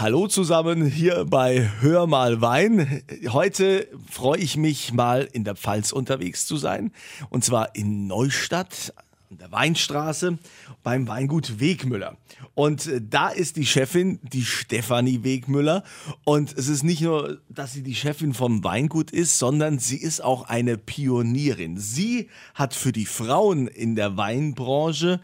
Hallo zusammen hier bei Hör mal Wein. Heute freue ich mich mal in der Pfalz unterwegs zu sein. Und zwar in Neustadt an der Weinstraße beim Weingut Wegmüller. Und äh, da ist die Chefin, die Stefanie Wegmüller. Und es ist nicht nur, dass sie die Chefin vom Weingut ist, sondern sie ist auch eine Pionierin. Sie hat für die Frauen in der Weinbranche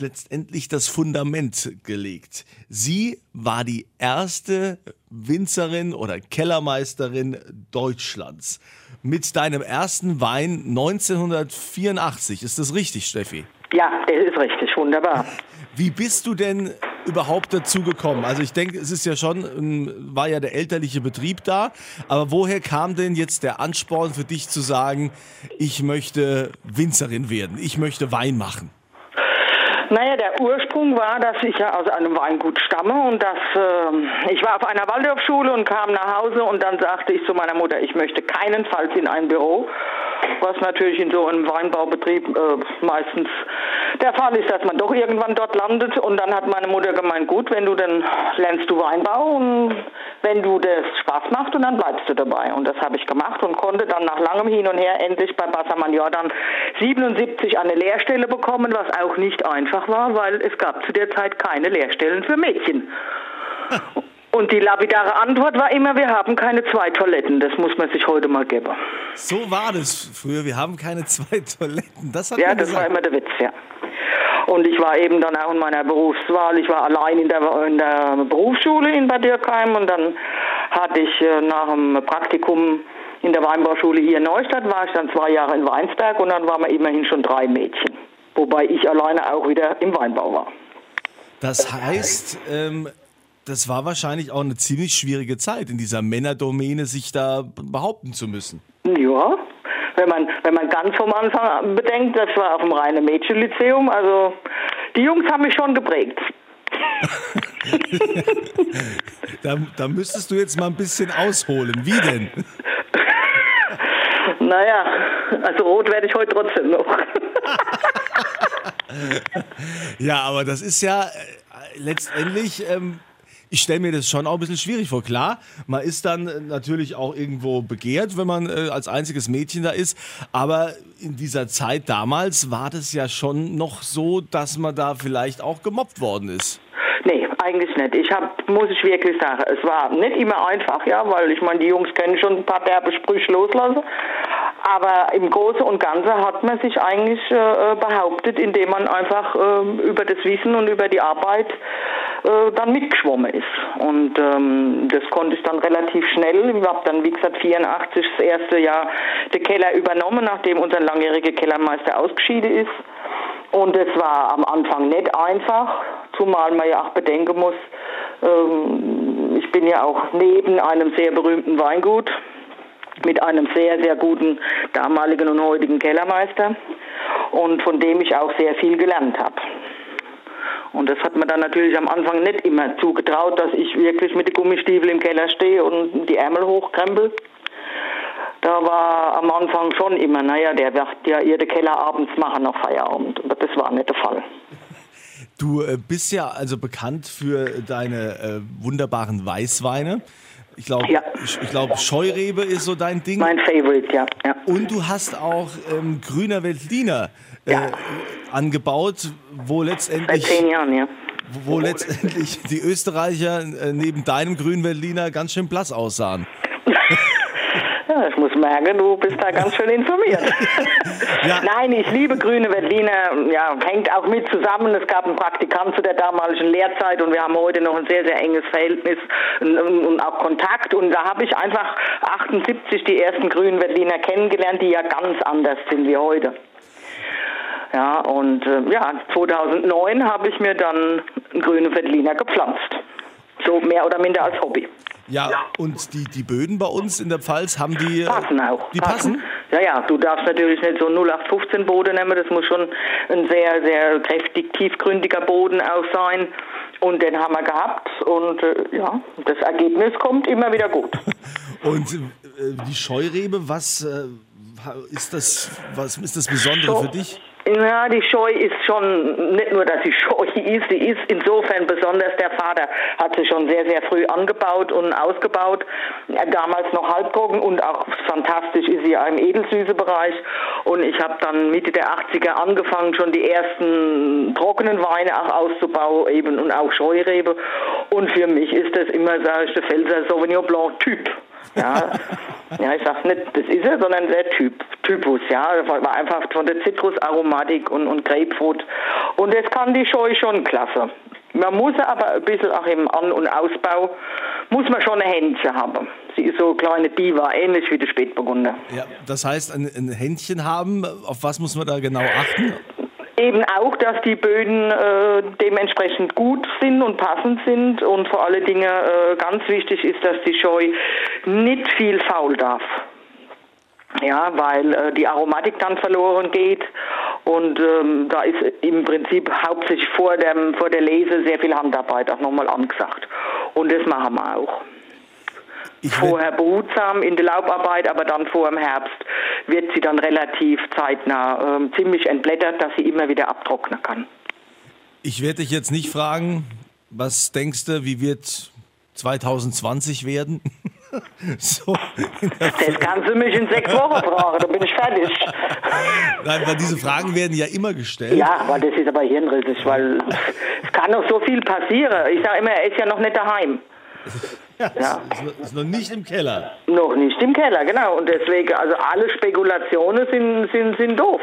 letztendlich das Fundament gelegt. Sie war die erste Winzerin oder Kellermeisterin Deutschlands. Mit deinem ersten Wein 1984. Ist das richtig, Steffi? Ja, das ist richtig. Wunderbar. Wie bist du denn überhaupt dazu gekommen? Also ich denke, es ist ja schon, war ja der elterliche Betrieb da, aber woher kam denn jetzt der Ansporn für dich zu sagen, ich möchte Winzerin werden, ich möchte Wein machen? Naja, der Ursprung war, dass ich ja aus einem Weingut stamme und dass äh, ich war auf einer Waldorfschule und kam nach Hause und dann sagte ich zu meiner Mutter, ich möchte keinenfalls in ein Büro, was natürlich in so einem Weinbaubetrieb äh, meistens der Fall ist, dass man doch irgendwann dort landet. Und dann hat meine Mutter gemeint, gut, wenn du dann lernst du Weinbau und wenn du das Spaß macht und dann bleibst du dabei. Und das habe ich gemacht und konnte dann nach langem Hin und Her endlich bei Bassermann Jordan 77 eine Lehrstelle bekommen, was auch nicht einfach war, weil es gab zu der Zeit keine Lehrstellen für Mädchen. Und die lapidare Antwort war immer, wir haben keine zwei Toiletten. Das muss man sich heute mal geben. So war das früher, wir haben keine zwei Toiletten. Das hat ja, das gesagt. war immer der Witz, ja. Und ich war eben dann auch in meiner Berufswahl, ich war allein in der, in der Berufsschule in Bad Dürkheim und dann hatte ich äh, nach dem Praktikum in der Weinbauschule hier in Neustadt, war ich dann zwei Jahre in Weinsberg und dann waren wir immerhin schon drei Mädchen. Wobei ich alleine auch wieder im Weinbau war. Das heißt, ähm, das war wahrscheinlich auch eine ziemlich schwierige Zeit, in dieser Männerdomäne sich da behaupten zu müssen. Ja, wenn man, wenn man ganz vom Anfang bedenkt, das war auf dem reinen Mädchenlyzeum, also die Jungs haben mich schon geprägt. da, da müsstest du jetzt mal ein bisschen ausholen. Wie denn? Naja, also rot werde ich heute trotzdem noch. ja, aber das ist ja äh, letztendlich ähm, ich stelle mir das schon auch ein bisschen schwierig vor. Klar, man ist dann äh, natürlich auch irgendwo begehrt, wenn man äh, als einziges Mädchen da ist. Aber in dieser Zeit damals war das ja schon noch so, dass man da vielleicht auch gemobbt worden ist. Nee, eigentlich nicht. Ich hab, muss ich wirklich sagen, es war nicht immer einfach, ja, weil ich meine, die Jungs können schon ein paar derbe Sprüche loslassen. Aber im Großen und Ganzen hat man sich eigentlich äh, behauptet, indem man einfach äh, über das Wissen und über die Arbeit äh, dann mitgeschwommen ist. Und ähm, das konnte ich dann relativ schnell. Ich habe dann, wie gesagt, 84 das erste Jahr den Keller übernommen, nachdem unser langjähriger Kellermeister ausgeschieden ist. Und es war am Anfang nicht einfach, zumal man ja auch bedenken muss, ähm, ich bin ja auch neben einem sehr berühmten Weingut mit einem sehr, sehr guten damaligen und heutigen Kellermeister und von dem ich auch sehr viel gelernt habe. Und das hat man dann natürlich am Anfang nicht immer zugetraut, dass ich wirklich mit den Gummistiefeln im Keller stehe und die Ärmel hochkrempel. Da war am Anfang schon immer, naja, der wird ja ihr den Keller abends machen nach Feierabend. Aber das war nicht der Fall. Du äh, bist ja also bekannt für deine äh, wunderbaren Weißweine. Ich glaube, ja. ich, ich glaub, Scheurebe ist so dein Ding. Mein Favorite, ja. ja. Und du hast auch ähm, Grüner Veltliner äh, ja. angebaut, wo letztendlich. Seit zehn Jahren, ja. Wo letztendlich die Österreicher äh, neben deinem Grünweltliner ganz schön blass aussahen. Ja, ich muss merken, du bist da ganz schön informiert. ja. Nein, ich liebe grüne Berliner. Ja, hängt auch mit zusammen. Es gab einen Praktikant zu der damaligen Lehrzeit und wir haben heute noch ein sehr, sehr enges Verhältnis und, und auch Kontakt. Und da habe ich einfach 78 die ersten grünen Berliner kennengelernt, die ja ganz anders sind wie heute. Ja, und äh, ja, 2009 habe ich mir dann grünen Veltliner gepflanzt. So mehr oder minder als Hobby. Ja, ja, und die, die Böden bei uns in der Pfalz haben die. Äh, passen auch. Die passen? passen? Ja, ja, du darfst natürlich nicht so 0815 Boden nehmen, das muss schon ein sehr, sehr kräftig tiefgründiger Boden auch sein. Und den haben wir gehabt und äh, ja, das Ergebnis kommt immer wieder gut. und äh, die Scheurebe, was äh, ist das, was ist das Besondere so. für dich? Ja, die Scheu ist schon, nicht nur, dass sie Scheu ist, sie ist insofern besonders, der Vater hat sie schon sehr, sehr früh angebaut und ausgebaut. Damals noch halbtrocken und auch fantastisch ist sie ja im Edelsüße-Bereich. Und ich habe dann Mitte der 80er angefangen, schon die ersten trockenen Weine auch auszubauen eben und auch Scheurebe. Und für mich ist das immer, sage ich, der Pfälzer Sauvignon Blanc Typ. Ja, ja ich sage nicht, das ist er, sondern der Typ, Typus, ja. War einfach von der Zitrusaromatik und, und Grapefruit. Und das kann die Scheu schon klasse. Man muss aber ein bisschen auch im An- und Ausbau, muss man schon ein Händchen haben. Sie ist so eine kleine Diva, ähnlich wie der Spätburgunder. Ja, das heißt, ein, ein Händchen haben, auf was muss man da genau achten? Eben auch, dass die Böden äh, dementsprechend gut sind und passend sind und vor allen Dingen äh, ganz wichtig ist, dass die Scheu nicht viel faul darf. Ja, weil äh, die Aromatik dann verloren geht und ähm, da ist im Prinzip hauptsächlich vor, dem, vor der Lese sehr viel Handarbeit auch nochmal angesagt. Und das machen wir auch. Ich Vorher behutsam in der Laubarbeit, aber dann vor dem Herbst wird sie dann relativ zeitnah äh, ziemlich entblättert, dass sie immer wieder abtrocknen kann. Ich werde dich jetzt nicht fragen, was denkst du, wie wird 2020 werden? so das kannst du mich in sechs Wochen fragen, dann bin ich fertig. Nein, weil diese Fragen werden ja immer gestellt. Ja, aber das ist aber hirnrissig, weil es kann noch so viel passieren. Ich sage immer, er ist ja noch nicht daheim. Ja, ja. Ist, ist noch nicht im Keller. Noch nicht im Keller, genau. Und deswegen, also alle Spekulationen sind, sind, sind doof.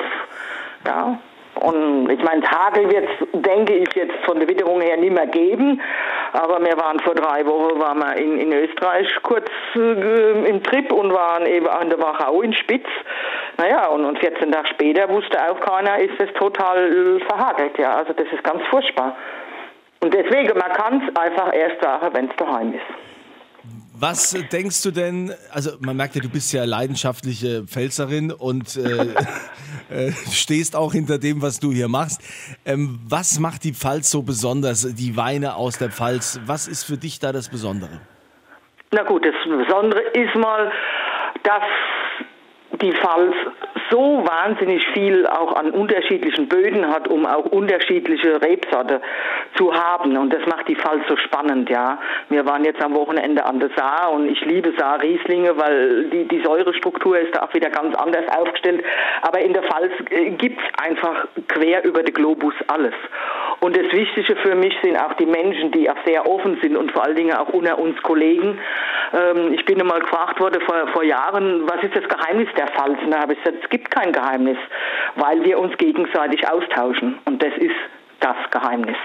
Ja. Und ich meine, Hagel wird denke ich, jetzt von der Witterung her nicht mehr geben. Aber wir waren vor drei Wochen waren wir in, in Österreich kurz äh, im Trip und waren eben an der Wachau in Spitz. Naja, und, und 14 Tage später wusste auch keiner, ist das total verhagelt. Ja, also das ist ganz furchtbar. Und deswegen, man kann es einfach erst sagen, wenn es daheim ist. Was denkst du denn, also man merkt ja, du bist ja leidenschaftliche Pfälzerin und äh, äh, stehst auch hinter dem, was du hier machst. Ähm, was macht die Pfalz so besonders, die Weine aus der Pfalz? Was ist für dich da das Besondere? Na gut, das Besondere ist mal, dass die Pfalz so wahnsinnig viel auch an unterschiedlichen Böden hat, um auch unterschiedliche Rebsorte zu haben. Und das macht die Pfalz so spannend, ja. Wir waren jetzt am Wochenende an der Saar und ich liebe Saar-Rieslinge, weil die, die Säurestruktur ist da auch wieder ganz anders aufgestellt. Aber in der Pfalz äh, gibt's einfach quer über den Globus alles. Und das Wichtige für mich sind auch die Menschen, die auch sehr offen sind und vor allen Dingen auch unter uns Kollegen. Ähm, ich bin einmal gefragt worden vor, vor Jahren, was ist das Geheimnis der Pfalz? Und da habe ich gesagt, es gibt kein Geheimnis, weil wir uns gegenseitig austauschen. Und das ist das Geheimnis.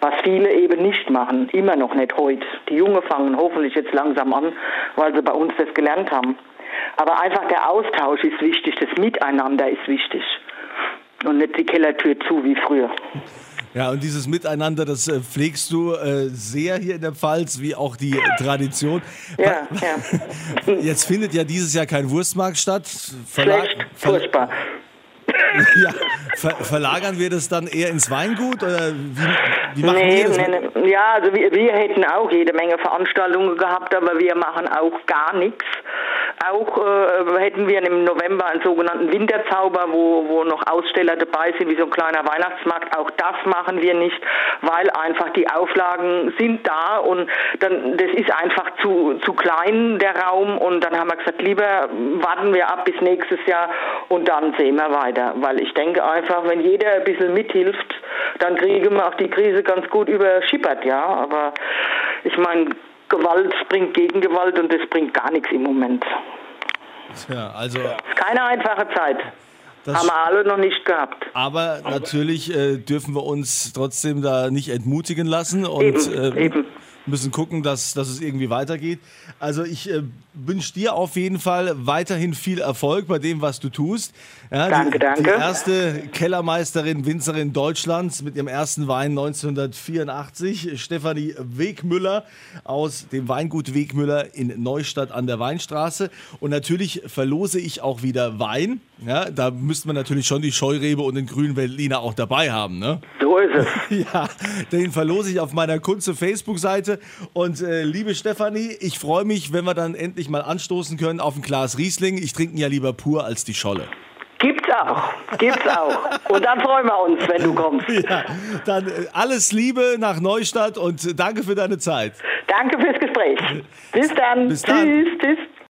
Was viele eben nicht machen, immer noch nicht heute. Die Jungen fangen hoffentlich jetzt langsam an, weil sie bei uns das gelernt haben. Aber einfach der Austausch ist wichtig, das Miteinander ist wichtig. Und nicht die Kellertür zu wie früher. Ja, und dieses Miteinander, das äh, pflegst du äh, sehr hier in der Pfalz, wie auch die Tradition. Ja, ja. Jetzt findet ja dieses Jahr kein Wurstmarkt statt. Verla Schlecht, furchtbar. Ja, ver verlagern wir das dann eher ins Weingut oder wie, wie machen nee, das? Nee, nee. Ja, also wir, wir hätten auch jede Menge Veranstaltungen gehabt, aber wir machen auch gar nichts. Auch äh, hätten wir im November einen sogenannten Winterzauber, wo, wo noch Aussteller dabei sind, wie so ein kleiner Weihnachtsmarkt. Auch das machen wir nicht, weil einfach die Auflagen sind da und dann das ist einfach zu, zu klein, der Raum. Und dann haben wir gesagt, lieber warten wir ab bis nächstes Jahr und dann sehen wir weiter. Weil ich denke einfach, wenn jeder ein bisschen mithilft, dann kriegen wir auch die Krise ganz gut überschippert, ja. Aber ich meine, Gewalt bringt Gegengewalt und das bringt gar nichts im Moment. Ja, also. Keine einfache Zeit. Das haben wir alle noch nicht gehabt. Aber natürlich äh, dürfen wir uns trotzdem da nicht entmutigen lassen und eben, äh, eben. Müssen gucken, dass, dass es irgendwie weitergeht. Also ich äh, wünsche dir auf jeden Fall weiterhin viel Erfolg bei dem, was du tust. Ja, danke, die, danke. Die erste Kellermeisterin, Winzerin Deutschlands mit ihrem ersten Wein 1984, Stefanie Wegmüller aus dem Weingut Wegmüller in Neustadt an der Weinstraße. Und natürlich verlose ich auch wieder Wein. Ja, da müsste man natürlich schon die Scheurebe und den grünen Veltliner auch dabei haben. Ne? So ist es. ja, den verlose ich auf meiner Kunze Facebook-Seite. Und äh, liebe Stefanie, ich freue mich, wenn wir dann endlich mal anstoßen können auf ein Glas Riesling. Ich trinke ihn ja lieber pur als die Scholle. Gibt's auch, gibt's auch. Und dann freuen wir uns, wenn du kommst. Ja, dann äh, alles Liebe nach Neustadt und danke für deine Zeit. Danke fürs Gespräch. Bis dann. Bis dann. Tschüss, tschüss.